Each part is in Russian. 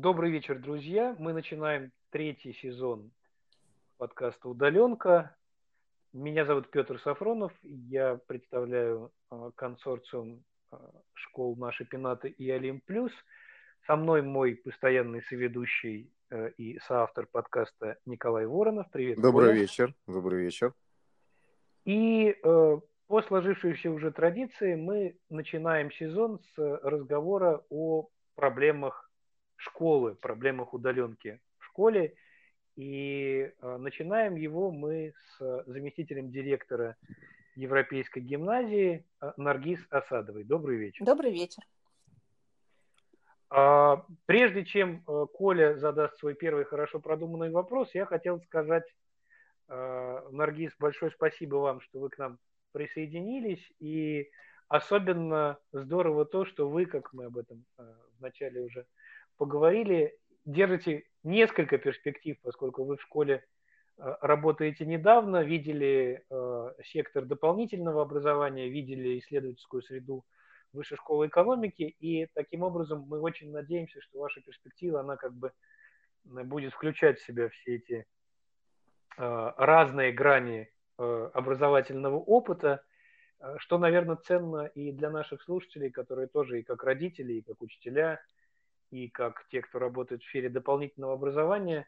Добрый вечер, друзья. Мы начинаем третий сезон подкаста «Удаленка». Меня зовут Петр Сафронов. Я представляю а, консорциум а, школ «Наши пенаты» и «Олимп Плюс». Со мной мой постоянный соведущий э, и соавтор подкаста Николай Воронов. Привет. Добрый Коля. вечер. Добрый вечер. И э, по сложившейся уже традиции мы начинаем сезон с разговора о проблемах школы, проблемах удаленки в школе. И э, начинаем его мы с заместителем директора Европейской гимназии э, Наргиз Асадовой. Добрый вечер. Добрый вечер. А, прежде чем э, Коля задаст свой первый хорошо продуманный вопрос, я хотел сказать, Наргиз, большое спасибо вам, что вы к нам присоединились. И особенно здорово то, что вы, как мы об этом вначале уже поговорили, держите несколько перспектив, поскольку вы в школе э, работаете недавно, видели э, сектор дополнительного образования, видели исследовательскую среду Высшей школы экономики, и таким образом мы очень надеемся, что ваша перспектива, она как бы э, будет включать в себя все эти разные грани образовательного опыта, что, наверное, ценно и для наших слушателей, которые тоже и как родители, и как учителя – и как те, кто работает в сфере дополнительного образования,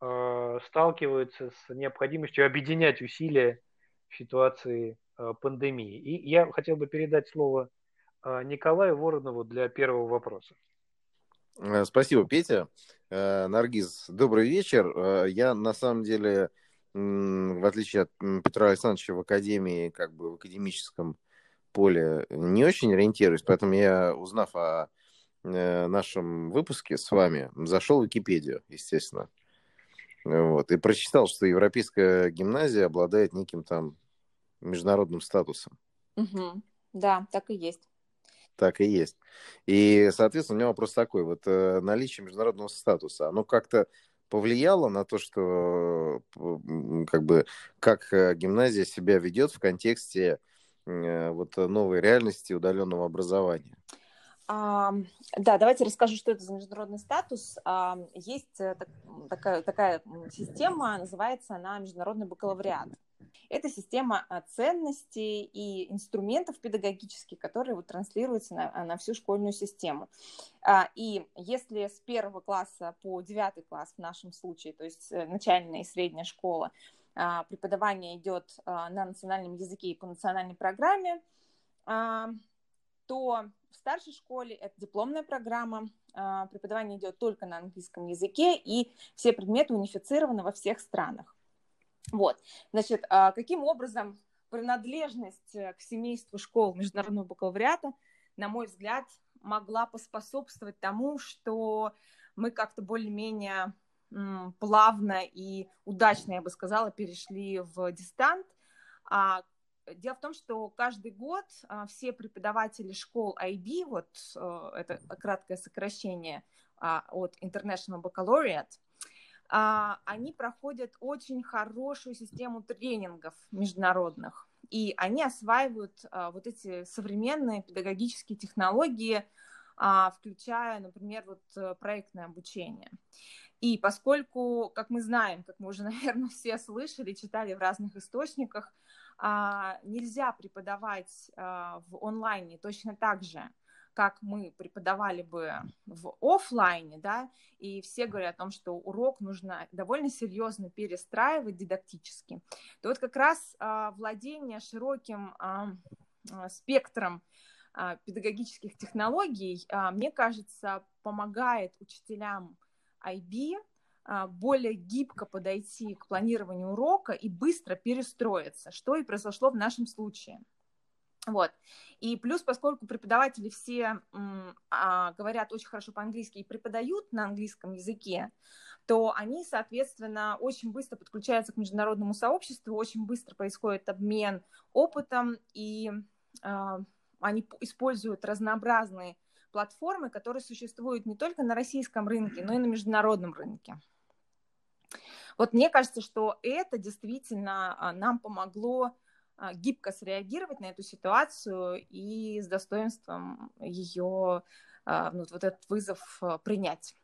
э, сталкиваются с необходимостью объединять усилия в ситуации э, пандемии. И я хотел бы передать слово э, Николаю Воронову для первого вопроса. Спасибо, Петя. Наргиз, добрый вечер. Я на самом деле, в отличие от Петра Александровича в академии, как бы в академическом поле не очень ориентируюсь, поэтому я, узнав о нашем выпуске с вами зашел в Википедию, естественно. Вот, и прочитал, что Европейская гимназия обладает неким там международным статусом. Угу. Да, так и есть. Так и есть. И, соответственно, у меня вопрос такой. Вот э, наличие международного статуса, оно как-то повлияло на то, что как бы как э, гимназия себя ведет в контексте вот новой реальности удаленного образования? А, да, давайте расскажу, что это за международный статус. А, есть э, так, такая, такая система, называется она Международный бакалавриат. Это система ценностей и инструментов педагогических, которые вот транслируются на, на всю школьную систему. А, и если с первого класса по девятый класс в нашем случае, то есть э, начальная и средняя школа, преподавание идет на национальном языке и по национальной программе, то в старшей школе это дипломная программа, а, преподавание идет только на английском языке, и все предметы унифицированы во всех странах. Вот, значит, а, каким образом принадлежность э, к семейству школ международного бакалавриата, на мой взгляд, могла поспособствовать тому, что мы как-то более-менее плавно и удачно, я бы сказала, перешли в дистант, а Дело в том, что каждый год а, все преподаватели школ IB, вот э, это краткое сокращение а, от International Baccalaureate, а, они проходят очень хорошую систему тренингов международных, и они осваивают вот эти современные педагогические технологии, включая, например, вот э, проектное обучение. И поскольку, как мы знаем, как мы уже, наверное, все слышали, читали в разных источниках, нельзя преподавать а, в онлайне. Точно так же, как мы преподавали бы в офлайне, да, и все говорят о том, что урок нужно довольно серьезно перестраивать дидактически, то вот как раз а, владение широким спектром педагогических технологий, мне кажется, помогает учителям IB а, более гибко подойти к планированию урока и быстро перестроиться, что и произошло в нашем случае. Вот. И плюс, поскольку преподаватели все а, говорят очень хорошо по-английски и преподают на английском языке, то они, соответственно, очень быстро подключаются к международному сообществу, очень быстро происходит обмен опытом, и а, они используют разнообразные платформы, которые существуют не только на российском рынке, но и на международном рынке. Вот мне кажется, что это действительно а, нам помогло а, гибко среагировать на эту ситуацию и с достоинством ее, а, ну, вот этот вызов принять.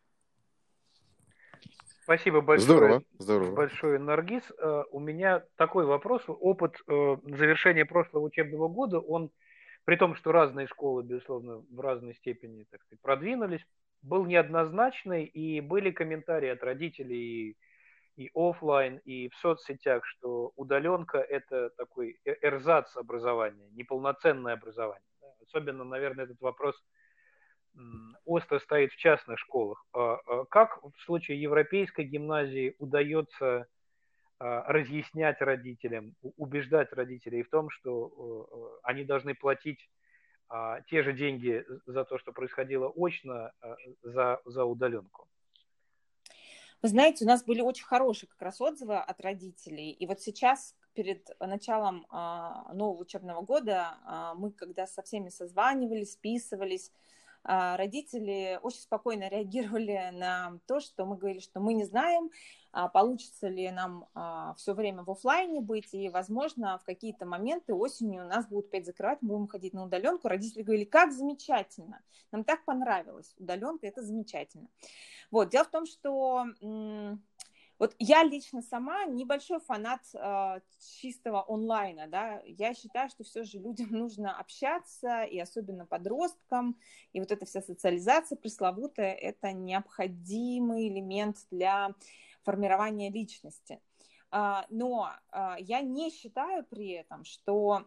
Спасибо большое. Здорово, здорово. Большое, Наргиз. У меня такой вопрос. Опыт завершения прошлого учебного года, он, при том, что разные школы, безусловно, в разной степени, так сказать, продвинулись, был неоднозначный, и были комментарии от родителей и, и офлайн, и в соцсетях, что удаленка – это такой э, эрзац образования, неполноценное образование. Особенно, наверное, этот вопрос – остро стоит в частных школах. А, а как в случае европейской гимназии удается а, разъяснять родителям, убеждать родителей в том, что они должны платить те же деньги за то, что происходило очно, за, за удаленку? Вы знаете, у нас были очень хорошие как раз отзывы от родителей. И вот сейчас, перед началом нового учебного года, мы когда со всеми созванивались, списывались, а, родители очень спокойно реагировали на то, что мы говорили, что мы не знаем, а, получится ли нам а, все время в офлайне быть, и, возможно, в какие-то моменты осенью нас будут опять закрывать, мы будем ходить на удаленку. Родители говорили, как замечательно, нам так понравилось, удаленка, это замечательно. Вот, дело в том, что вот я лично сама небольшой фанат э, чистого онлайна, да, я считаю, что все же людям нужно общаться, и особенно подросткам, и вот эта вся социализация пресловутая, это необходимый элемент для формирования личности. Э, но э, я не считаю при этом, что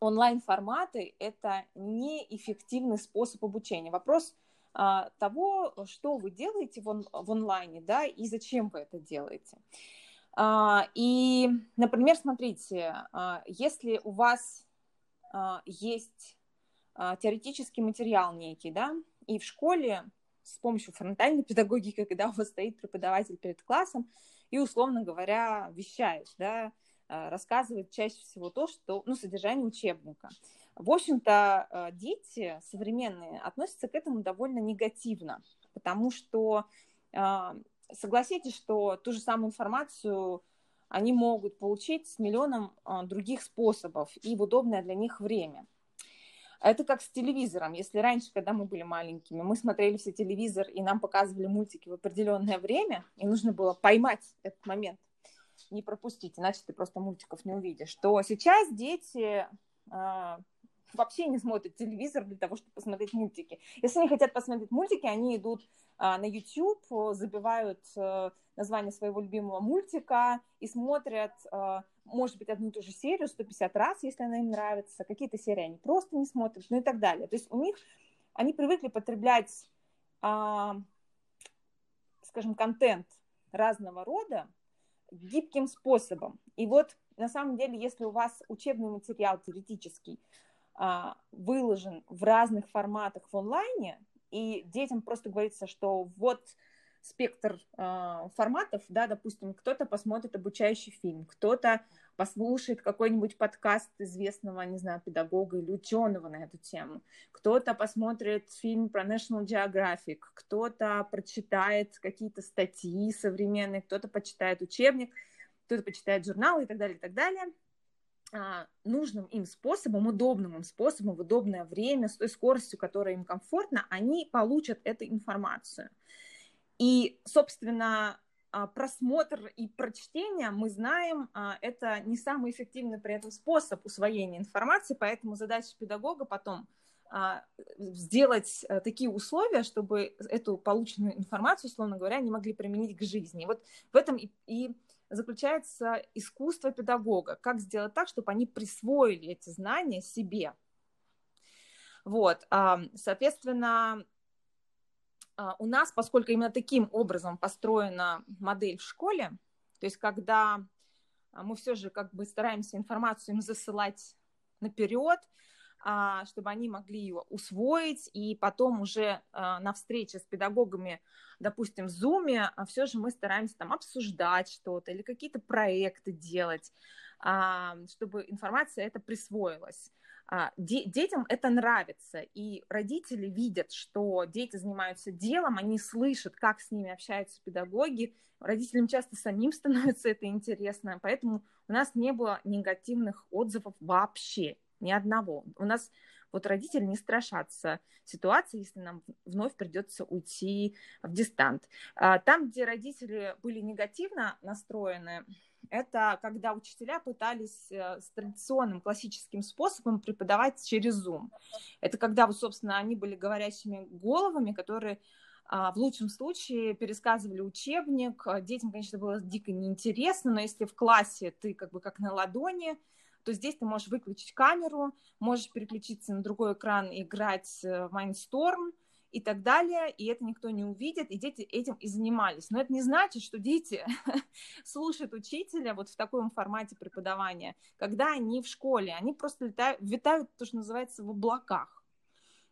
онлайн-форматы – это неэффективный способ обучения. Вопрос – того, что вы делаете в, он, в онлайне, да, и зачем вы это делаете. А, и, например, смотрите, а, если у вас есть теоретический материал некий, да, и в школе с помощью фронтальной педагогики, когда у вас стоит преподаватель перед классом и, условно говоря, вещает, да, рассказывает чаще всего то, что, ну, содержание учебника. В общем-то, э, дети современные относятся к этому довольно негативно, потому что э, согласитесь, что ту же самую информацию они могут получить с миллионом э, других способов и в удобное для них время. Это как с телевизором. Если раньше, когда мы были маленькими, мы смотрели все телевизор и нам показывали мультики в определенное время, и нужно было поймать этот момент, не пропустить, иначе ты просто мультиков не увидишь, то сейчас дети вообще не смотрят телевизор для того, чтобы посмотреть мультики. Если они хотят посмотреть мультики, они идут а, на YouTube, забивают а, название своего любимого мультика и смотрят, а, может быть, одну и ту же серию 150 раз, если она им нравится. Какие-то серии они просто не смотрят, ну и так далее. То есть у них, они привыкли потреблять, а, скажем, контент разного рода гибким способом. И вот на самом деле, если у вас учебный материал теоретический а, выложен в разных форматах в онлайне, и детям просто говорится, что вот спектр э, форматов, да, допустим, кто-то посмотрит обучающий фильм, кто-то послушает какой-нибудь подкаст известного, не знаю, педагога или ученого на эту тему, кто-то посмотрит фильм про National Geographic, кто-то прочитает какие-то статьи современные, кто-то почитает учебник, кто-то почитает журналы и так далее, и так далее – нужным им способом, удобным им способом, в удобное время, с той скоростью, которая им комфортна, они получат эту информацию. И, собственно, а, просмотр и прочтение, мы знаем, а, это не самый эффективный при этом способ усвоения информации, поэтому задача педагога потом сделать э, такие условия, чтобы эту полученную информацию, условно говоря, не могли применить к жизни. Вот в этом и, и заключается искусство педагога. Как сделать так, чтобы они присвоили эти знания себе. Вот, соответственно, а, у нас, поскольку именно таким образом построена модель в школе, то есть когда а, мы все же как бы стараемся информацию им засылать наперед, чтобы они могли ее усвоить, и потом уже а, на встрече с педагогами, допустим, в Zoom, а, все же мы стараемся там обсуждать что-то или какие-то проекты делать, чтобы информация это присвоилась. Детям это нравится, и родители видят, что дети занимаются делом, они слышат, как с ними общаются педагоги, родителям часто самим становится это интересно, поэтому у нас не было негативных отзывов вообще ни одного. У нас вот родители не страшатся ситуации, если нам вновь придется уйти в дистант. А, там, где родители были негативно настроены, это когда учителя пытались э, с традиционным классическим способом преподавать через Zoom. Это когда, вот, собственно, они были говорящими головами, которые а, в лучшем случае пересказывали учебник. Детям, конечно, было дико неинтересно, но если в классе ты как бы как на ладони, то здесь ты можешь выключить камеру, можешь переключиться на другой экран и играть э, в Mindstorm и так далее, и это никто не увидит, и дети этим и занимались. Но это не значит, что дети слушают учителя вот в таком формате преподавания, когда они в школе, они просто летают, витают, то, что называется, в облаках.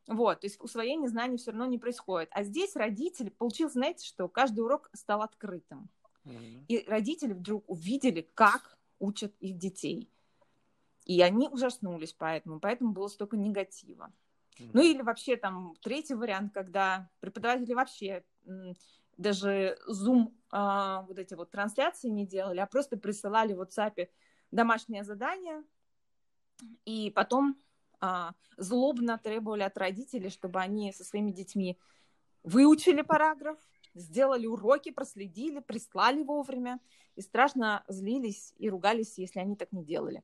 Вот, то есть усвоение знаний все равно не происходит. А здесь родители, получилось, знаете, что каждый урок стал открытым. Mm-hmm. И родители вдруг увидели, как учат их детей. И они ужаснулись поэтому, поэтому было столько негатива. Mm-hmm. Ну или вообще там третий вариант, когда преподаватели вообще даже Zoom а, вот эти вот трансляции не делали, а просто присылали в WhatsApp домашнее задание, и потом а, злобно требовали от родителей, чтобы они со своими детьми выучили параграф, сделали уроки, проследили, прислали вовремя, и страшно злились и ругались, если они так не делали.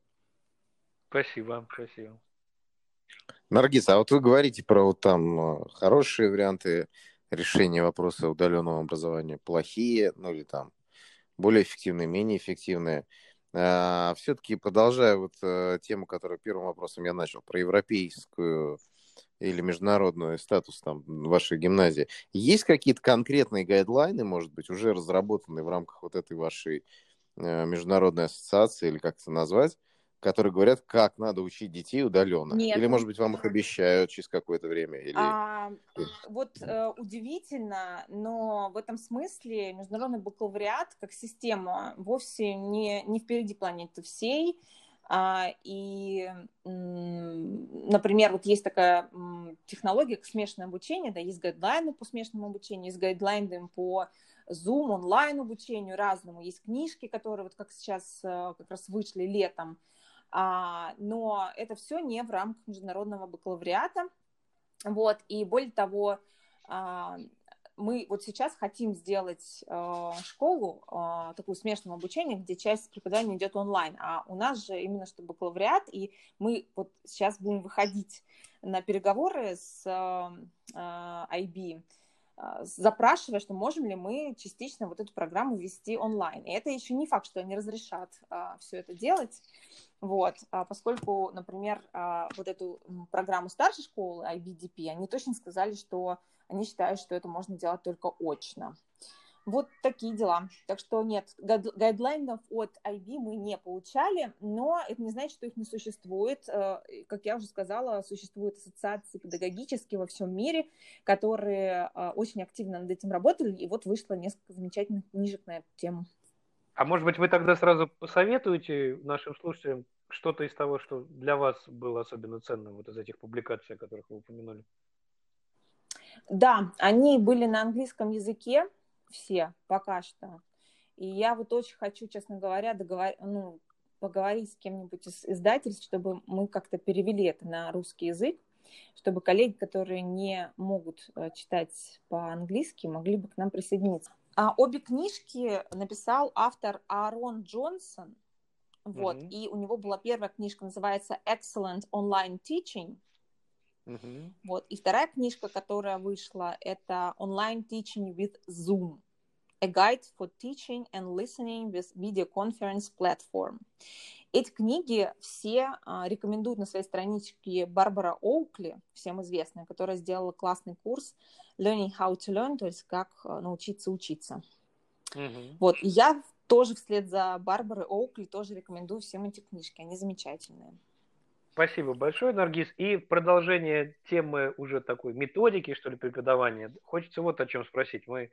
Спасибо, спасибо. Наргиз, а вот вы говорите про вот там э, хорошие варианты решения вопроса удаленного образования, плохие, ну или там более эффективные, менее эффективные. А, все-таки продолжая вот а, тему, которую первым вопросом я начал, про европейскую или международную статус там вашей гимназии. Есть какие-то конкретные гайдлайны, может быть, уже разработанные в рамках вот этой вашей э, международной ассоциации, или как это назвать, которые говорят, как надо учить детей удаленно? Нет. Или, может быть, вам их обещают через какое-то время? Или... А, вот э, удивительно, но в этом смысле международный бакалавриат как система вовсе не, не впереди планеты всей. А, и, например, вот есть такая технология, как смешанное обучение, да, есть гайдлайны по смешанному обучению, есть гайдлайны по Zoom, онлайн обучению разному, есть книжки, которые вот как сейчас э, как раз вышли летом, а, но это все не в рамках международного бакалавриата. Вот, и более того, а, мы вот сейчас хотим сделать э, школу, э, такую смешанного обучения, где часть преподавания идет онлайн, а у нас же именно что бакалавриат, и мы вот сейчас будем выходить на переговоры с э, IB, запрашивая, что можем ли мы частично вот эту программу вести онлайн. И это еще не факт, что они разрешат а, все это делать. Вот, а, поскольку, например, а, вот эту программу старшей школы IBDP, они точно сказали, что они считают, что это можно делать только очно. Вот такие дела. Так что нет, гайдлайнов от IB мы не получали, но это не значит, что их не существует. Э, как я уже сказала, существуют ассоциации педагогические во всем мире, которые э, очень активно над этим работали, и вот вышло несколько замечательных книжек на эту тему. А может быть, вы тогда сразу посоветуете нашим слушателям что-то из того, что для вас было особенно ценным вот из этих публикаций, о которых вы упомянули? Да, они были на английском языке, все пока что. И я вот очень хочу, честно говоря, договор... ну, поговорить с кем-нибудь из издательств, чтобы мы как-то перевели это на русский язык, чтобы коллеги, которые не могут э, читать по-английски, могли бы к нам присоединиться. А обе книжки написал автор Аарон Джонсон. Вот, mm-hmm. и у него была первая книжка, называется Excellent Online Teaching. Mm-hmm. Вот, и вторая книжка, которая вышла, это Online Teaching with Zoom. A Guide for Teaching and Listening with Video Conference Platform. Эти книги все а, рекомендуют на своей страничке Барбара Оукли, всем известная, которая сделала классный курс Learning How to Learn, то есть как а, научиться учиться. Mm-hmm. Вот, и я тоже вслед за Барбарой Оукли тоже рекомендую всем эти книжки, они замечательные. Спасибо большое, Наргиз. И продолжение темы уже такой методики, что ли, преподавания, хочется вот о чем спросить. Мы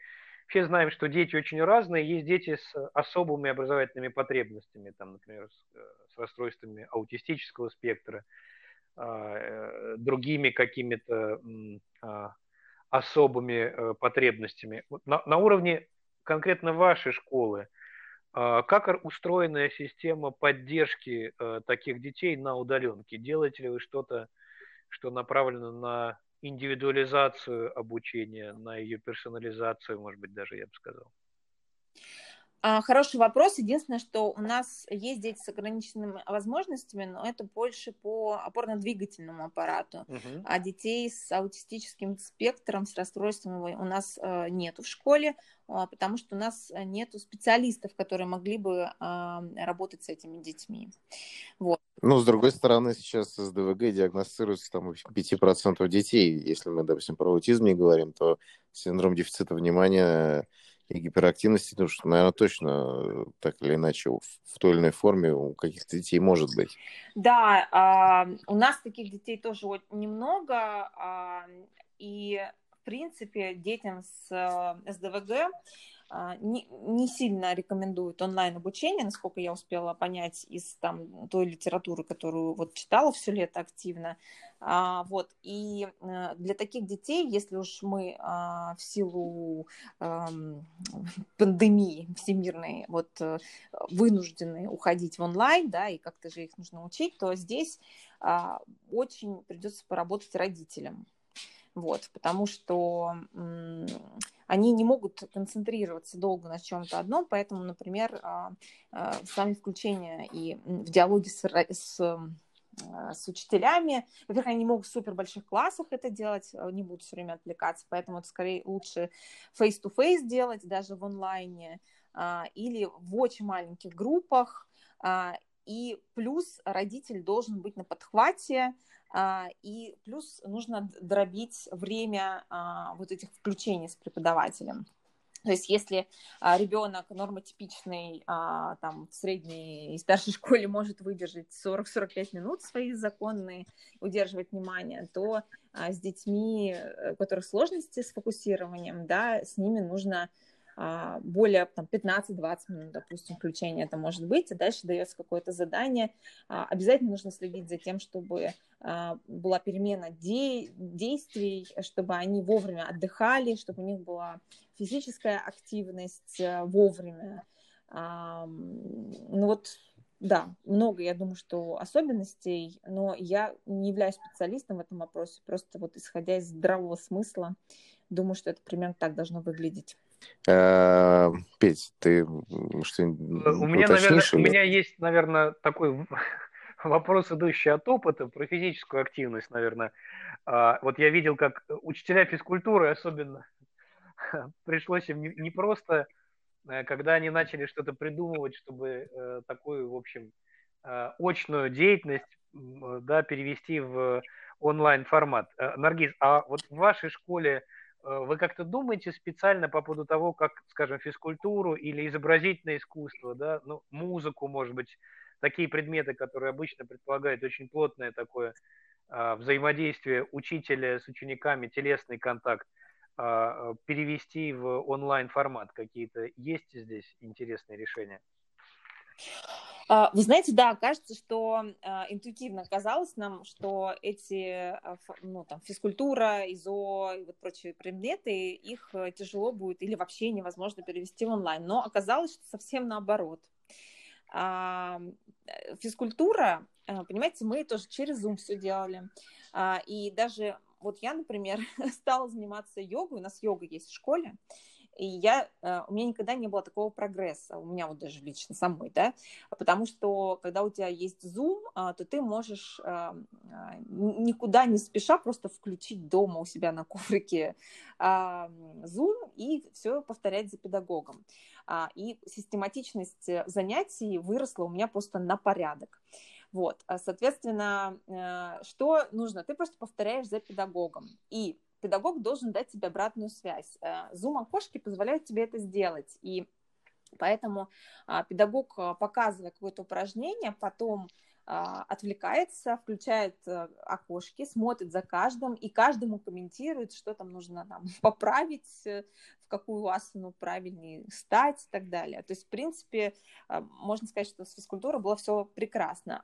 все знаем, что дети очень разные. Есть дети с особыми образовательными потребностями, там, например, с, э, с расстройствами аутистического спектра, а, э, другими какими-то а, особыми э, потребностями. На, на уровне конкретно вашей школы, как устроена система поддержки таких детей на удаленке? Делаете ли вы что-то что направлено на индивидуализацию обучения, на ее персонализацию, может быть, даже я бы сказал? А, хороший вопрос. Единственное, что у нас есть дети с ограниченными возможностями, но это больше по опорно-двигательному аппарату. Uh-huh. А детей с аутистическим спектром, с расстройством у нас э, нету в школе, а, потому что у нас нету специалистов, которые могли бы а, работать с этими детьми. Вот. Ну, с другой стороны, сейчас с ДВГ диагностируется там у 5% детей. Если мы, допустим, про аутизм не говорим, то синдром дефицита внимания и гиперактивности, потому что, наверное, точно э, так или иначе в той или иной форме у каких-то детей может быть. Да, а, у нас таких детей тоже немного, а, и в принципе детям с э, СДВГ не, не сильно рекомендуют онлайн-обучение, насколько я успела понять из там, той литературы, которую вот читала все лето активно. А, вот, и а, для таких детей, если уж мы а, в силу а, пандемии всемирной вот, э, вынуждены уходить в онлайн, да, и как-то же их нужно учить, то здесь а, очень придется поработать родителям. Вот, потому что они не могут концентрироваться долго на чем-то одном, поэтому, например, а, а, сами включения и в диалоге с, с а, с учителями. Во-первых, они не могут в супер больших классах это делать, не будут все время отвлекаться, поэтому это скорее лучше face-to-face делать, даже в онлайне, или в очень маленьких группах. И плюс родитель должен быть на подхвате, и плюс нужно дробить время а, вот этих включений с преподавателем. То есть если а, ребенок нормотипичный, там, в средней и старшей школе может выдержать 40-45 минут свои законные, удерживать внимание, то с детьми, э, у которых сложности с фокусированием, да, с ними нужно а, более там, 15-20 минут, допустим, включения это может быть, и дальше дается какое-то задание. А, обязательно нужно следить за тем, чтобы а, была перемена де- действий, чтобы они вовремя отдыхали, чтобы у них была физическая активность э, вовремя. Ну вот да, много, я думаю, что особенностей, но я не являюсь специалистом в этом вопросе, просто вот исходя из здравого смысла, думаю, что это примерно так должно выглядеть. А, Петь, ты что У меня, наверное, у меня есть, наверное, такой вопрос, идущий от опыта, про физическую активность, наверное. А, вот я видел, как учителя физкультуры особенно пришлось им не просто, э, когда они начали что-то придумывать, чтобы э, такую, в общем, э, очную деятельность да, перевести в онлайн формат. Наргиз, а вот в вашей школе Э, вы как-то думаете специально по поводу того, как, скажем, физкультуру или изобразительное искусство, да, ну, музыку, может быть, такие предметы, которые обычно предполагают очень плотное такое а, взаимодействие учителя с учениками, телесный контакт, а, перевести в онлайн формат какие-то есть здесь интересные решения? А, вы знаете, да, кажется, что а, интуитивно казалось нам, что эти, а, ну, там, физкультура, ИЗО и вот прочие предметы, их э, тяжело будет или вообще невозможно перевести в онлайн. Но оказалось, что совсем наоборот. Физкультура, понимаете, мы тоже через Zoom все делали. И даже вот я, например, стала заниматься йогой, у нас йога есть в школе, и я, э, у меня никогда не было такого прогресса, у меня вот даже лично самой, да, потому что когда у тебя есть Zoom, а, то ты можешь а, а, никуда не спеша просто включить дома у себя на коврике Zoom и все повторять за педагогом. И систематичность занятий выросла у меня просто на порядок. Вот, соответственно, э, что нужно? Ты просто повторяешь за педагогом. И педагог должен дать тебе обратную связь. Зум-окошки э, позволяют тебе это сделать. И поэтому а, педагог, а, показывая какое-то упражнение, потом отвлекается, включает э, окошки, смотрит за каждым и каждому комментирует, что там нужно там, поправить, э, в какую асану правильнее стать и так далее. То есть, в принципе, а, можно сказать, что с физкультурой было все прекрасно.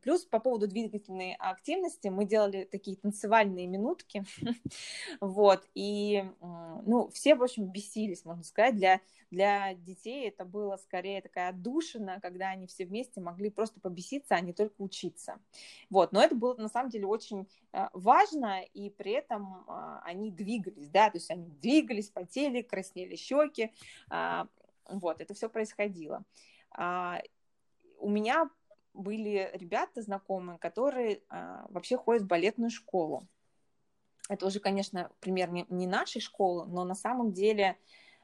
Плюс по поводу двигательной активности мы делали такие танцевальные минутки, вот, и, ну, все, в общем, бесились, можно сказать, для, для детей это было скорее такая отдушина, когда они все вместе могли просто побеситься, а не только учиться. Вот, но это было на самом деле очень а, важно, и при этом а, они двигались, да, то есть они двигались, потели, краснели щеки, а, вот, это все происходило. У меня были ребята знакомые, которые вообще ходят в балетную школу. Это уже, конечно, пример не нашей школы, но на самом деле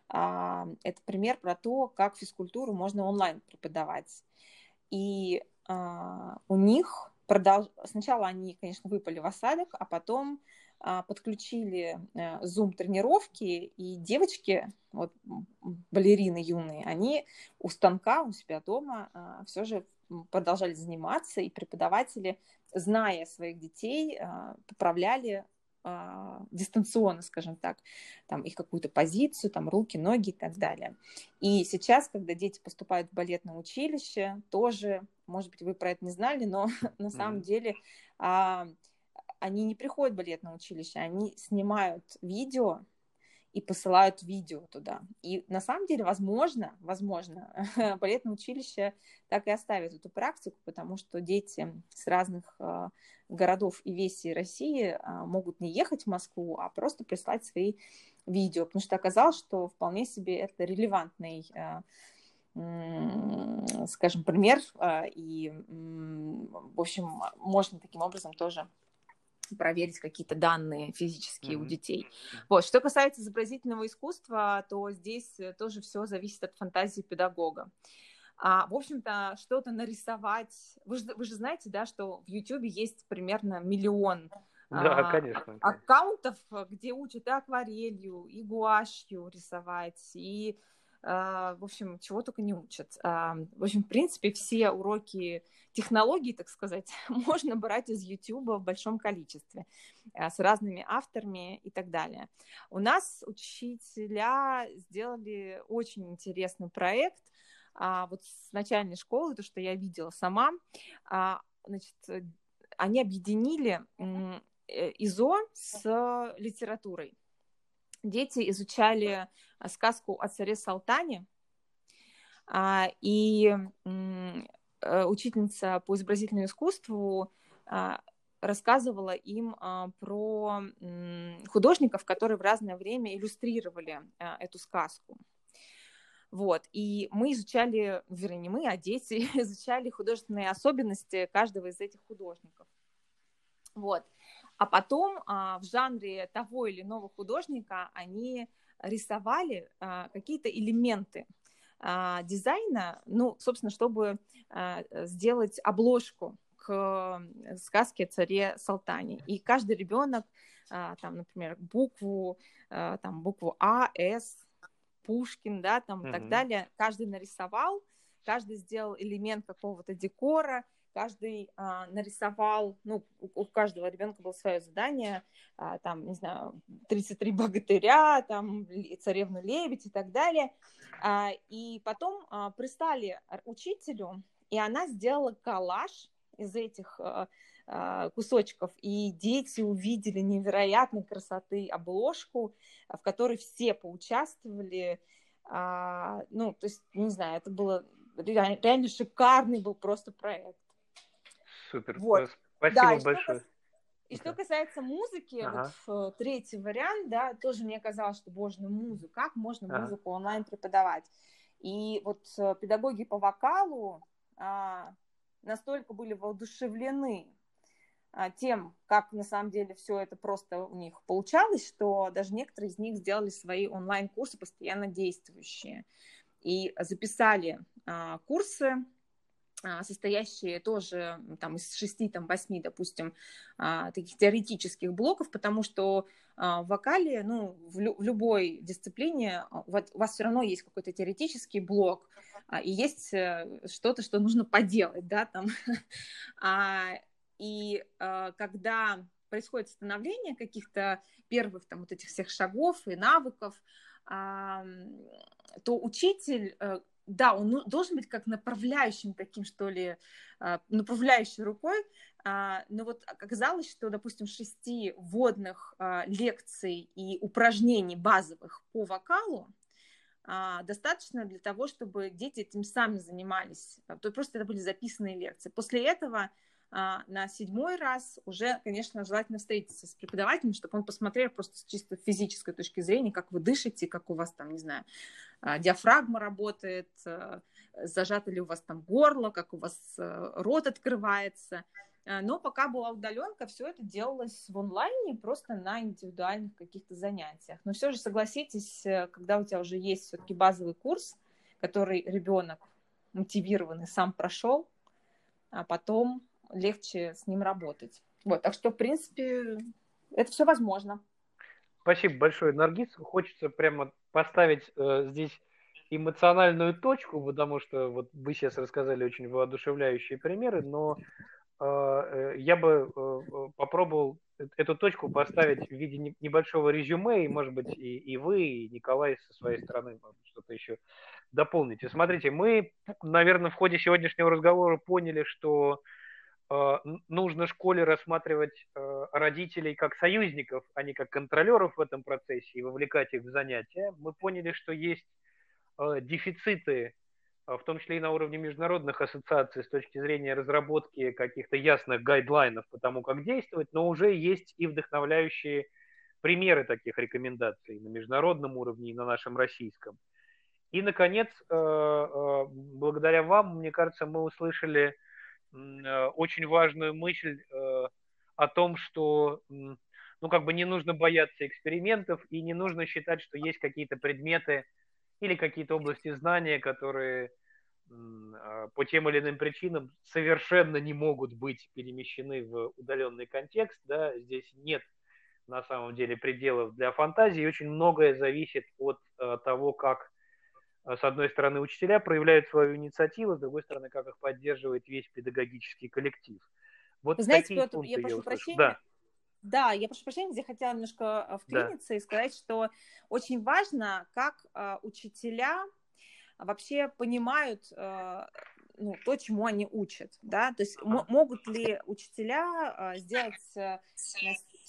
это пример про то, как физкультуру можно онлайн преподавать. И у них продолж... сначала они, конечно, выпали в осадок, а потом а, подключили а, зум-тренировки, и девочки, вот балерины юные, они у станка, у себя дома а, все же продолжали заниматься, и преподаватели, зная своих детей, а, поправляли а, дистанционно, скажем так, там их какую-то позицию, там руки, ноги и так далее. И сейчас, когда дети поступают в балетное училище, тоже, может быть, вы про это не знали, но на самом mm-hmm. деле а, они не приходят в балетное училище, они снимают видео и посылают видео туда. И на самом деле, возможно, возможно, балетное училище так и оставит эту практику, потому что дети с разных а, городов и весей России а, могут не ехать в Москву, а просто прислать свои видео, потому что оказалось, что вполне себе это релевантный а, скажем, пример, и, в общем, можно таким образом тоже проверить какие-то данные физические mm-hmm. у детей. Вот. Что касается изобразительного искусства, то здесь э, тоже все зависит от фантазии педагога. А, в общем-то, что-то нарисовать. Вы же, вы же знаете, да, что в YouTube есть примерно миллион да, а, конечно. аккаунтов, где учат и акварелью, и гуашью рисовать, и в общем, чего только не учат. А, в общем, в принципе, все уроки технологий, так сказать, можно брать из YouTube в большом количестве, а, с разными авторами и так далее. У нас учителя сделали очень интересный проект, вот с начальной школы, то, что я видела сама, значит, они объединили э, ИЗО с литературой дети изучали а, сказку о царе Салтане, а, и э, учительница по изобразительному искусству а, рассказывала им про художников, которые в разное время иллюстрировали эту сказку. Вот, и мы изучали, вернее, не мы, а дети изучали художественные особенности каждого из этих художников. Вот. А потом а, в жанре того или иного художника они рисовали а, какие-то элементы а, дизайна, ну, собственно, чтобы сделать обложку к сказке о царе Салтане. И каждый ребенок, там, например, букву, а, там, букву А, С, Пушкин, да, там, mm-hmm. и так далее, каждый нарисовал, каждый сделал элемент какого-то декора, каждый а, нарисовал, ну, у, каждого ребенка было свое задание, а, там, не знаю, 33 богатыря, там, царевну лебедь и так далее. А, и потом а, пристали учителю, и она сделала коллаж из этих а, а, кусочков, и дети увидели невероятной красоты обложку, в которой все поучаствовали, а, ну, то есть, не знаю, это было реально шикарный был просто проект. Супер. Вот. Спасибо да, большое. Что, и что касается музыки, ага. вот третий вариант, да, тоже мне казалось, что, боже, ну музыку, как можно ага. музыку онлайн преподавать? И вот э, педагоги по вокалу а, настолько были воодушевлены а, тем, как на самом деле все это просто у них получалось, что даже некоторые из них сделали свои онлайн-курсы постоянно действующие и записали а, курсы состоящие тоже там, из шести, там, восьми, допустим, а, таких теоретических блоков, потому что а, в вокале, ну, в, лю- в любой дисциплине у вас все равно есть какой-то теоретический блок, и есть э, что-то, что нужно поделать, да, там. И когда происходит становление каких-то первых там вот этих всех шагов и навыков, то учитель, э, да, он ну, должен быть как направляющим таким, что ли, а, направляющей рукой, а, но вот оказалось, что, допустим, шести вводных а, лекций и упражнений базовых по вокалу достаточно для того, чтобы дети этим сами занимались. То просто это были записанные лекции. После этого на седьмой раз уже, конечно, желательно встретиться с преподавателем, чтобы он посмотрел просто с чисто физической точки зрения, как вы дышите, как у вас там, не знаю, а, диафрагма работает, а, зажато ли у вас там горло, как у вас рот открывается. Но пока была удаленка, все это делалось в онлайне, просто на индивидуальных каких-то занятиях. Но все же согласитесь, э, когда у тебя уже есть все-таки базовый курс, который ребенок мотивированный сам прошел, а потом легче с ним работать. Вот, так что, в принципе, это все возможно. Спасибо большое, Наргиз. Хочется прямо поставить э, здесь эмоциональную точку, потому что вот вы сейчас рассказали очень воодушевляющие примеры, но э, э я бы э, попробовал эту точку поставить в виде небольшого резюме, и, может быть, и, и вы, и Николай со своей стороны что-то еще дополните. Смотрите, мы, наверное, в ходе сегодняшнего разговора поняли, что Э, нужно школе рассматривать э, родителей как союзников, а не как контролеров в этом процессе и вовлекать их в занятия. Мы поняли, что есть э, дефициты, в том числе и на уровне международных ассоциаций с точки зрения разработки каких-то ясных гайдлайнов по тому, как действовать, но уже есть и вдохновляющие примеры таких рекомендаций на международном уровне и на нашем российском. И, наконец, благодаря вам, мне кажется, мы услышали Э, очень важную мысль э, о том, что ну, как бы не нужно бояться экспериментов и не нужно считать, что есть какие-то предметы или какие-то области знания, которые а, по тем или иным причинам совершенно не могут быть перемещены в удаленный контекст. Да? Здесь нет на самом деле пределов для фантазии. Очень многое зависит от э, того, как с одной стороны, учителя проявляют свою инициативу, с другой стороны, как их поддерживает весь педагогический коллектив. Вот знаете, Петр, я прошу я прощения. Да. Да, я прошу прощения, я хотела немножко а, вклиниться да. и сказать, что очень важно, как э, учителя вообще понимают э, ну, то, чему они учат, да, то есть м- могут ли учителя э, сделать э,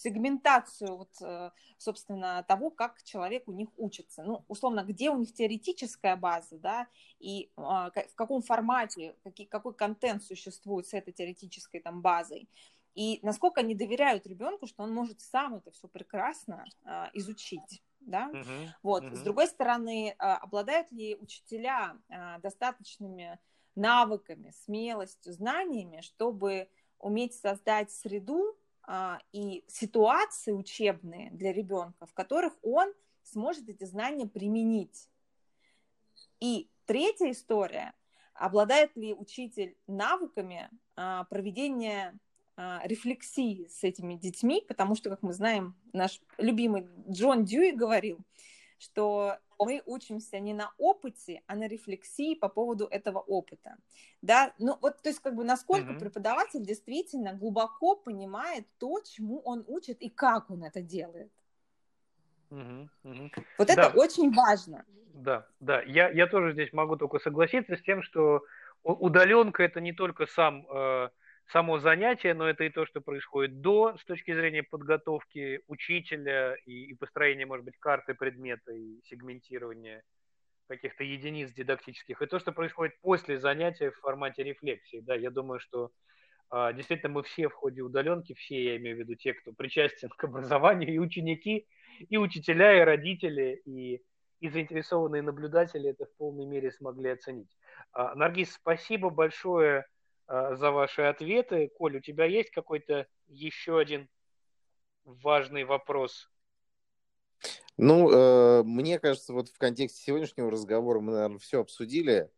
сегментацию, вот, э, собственно, того, как человек у них учится. Ну, условно, где у них теоретическая база, да, и а, в каком формате, какие, какой контент существует с этой теоретической там базой. И насколько они доверяют ребенку, что он может сам это все прекрасно а, изучить. Да? Uh-huh, вот. uh-huh. С другой стороны, а, обладают ли учителя достаточными навыками, смелостью, знаниями, чтобы уметь создать среду, и ситуации учебные для ребенка, в которых он сможет эти знания применить. И третья история, обладает ли учитель навыками а, проведения а, рефлексии с этими детьми, потому что, как мы знаем, наш любимый Джон Дьюи говорил, что мы учимся не на опыте, а на рефлексии по поводу этого опыта. Да, ну вот, то есть, как бы, насколько mm-hmm. преподаватель действительно глубоко понимает то, чему он учит и как он это делает. Mm-hmm. Mm-hmm. Вот да. это очень важно. Да, да. Я, я тоже здесь могу только согласиться с тем, что удаленка это не только сам э, само занятие, но это и то, что происходит до, с точки зрения подготовки учителя и, и построения, может быть, карты предмета и сегментирования каких-то единиц дидактических, и то, что происходит после занятия в формате рефлексии. Да, я думаю, что а, действительно мы все в ходе удаленки, все, я имею в виду те, кто причастен к образованию, и ученики, и учителя, и родители, и, и заинтересованные наблюдатели это в полной мере смогли оценить. А, Наргиз, спасибо большое за ваши ответы. Коль, у тебя есть какой-то еще один важный вопрос? Ну, э, мне кажется, вот в контексте сегодняшнего разговора мы, наверное, все обсудили.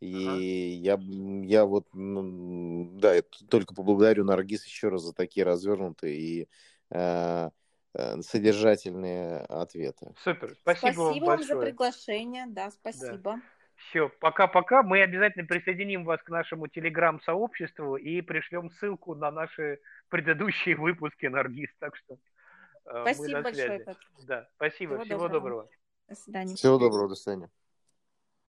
И ага. я, я вот, ну, да, я только поблагодарю Наргиз еще раз за такие развернутые и э, э содержательные ответы. Супер, спасибо, спасибо вам, большое. за приглашение, да, спасибо. Да. Все, пока-пока. Мы обязательно присоединим вас к нашему телеграм-сообществу и пришлем ссылку на наши предыдущие выпуски Наргиз. Так что э, спасибо мы на связи. большое. Да, спасибо. Всего, Всего доброго. доброго. До свидания. Всего доброго, до свидания.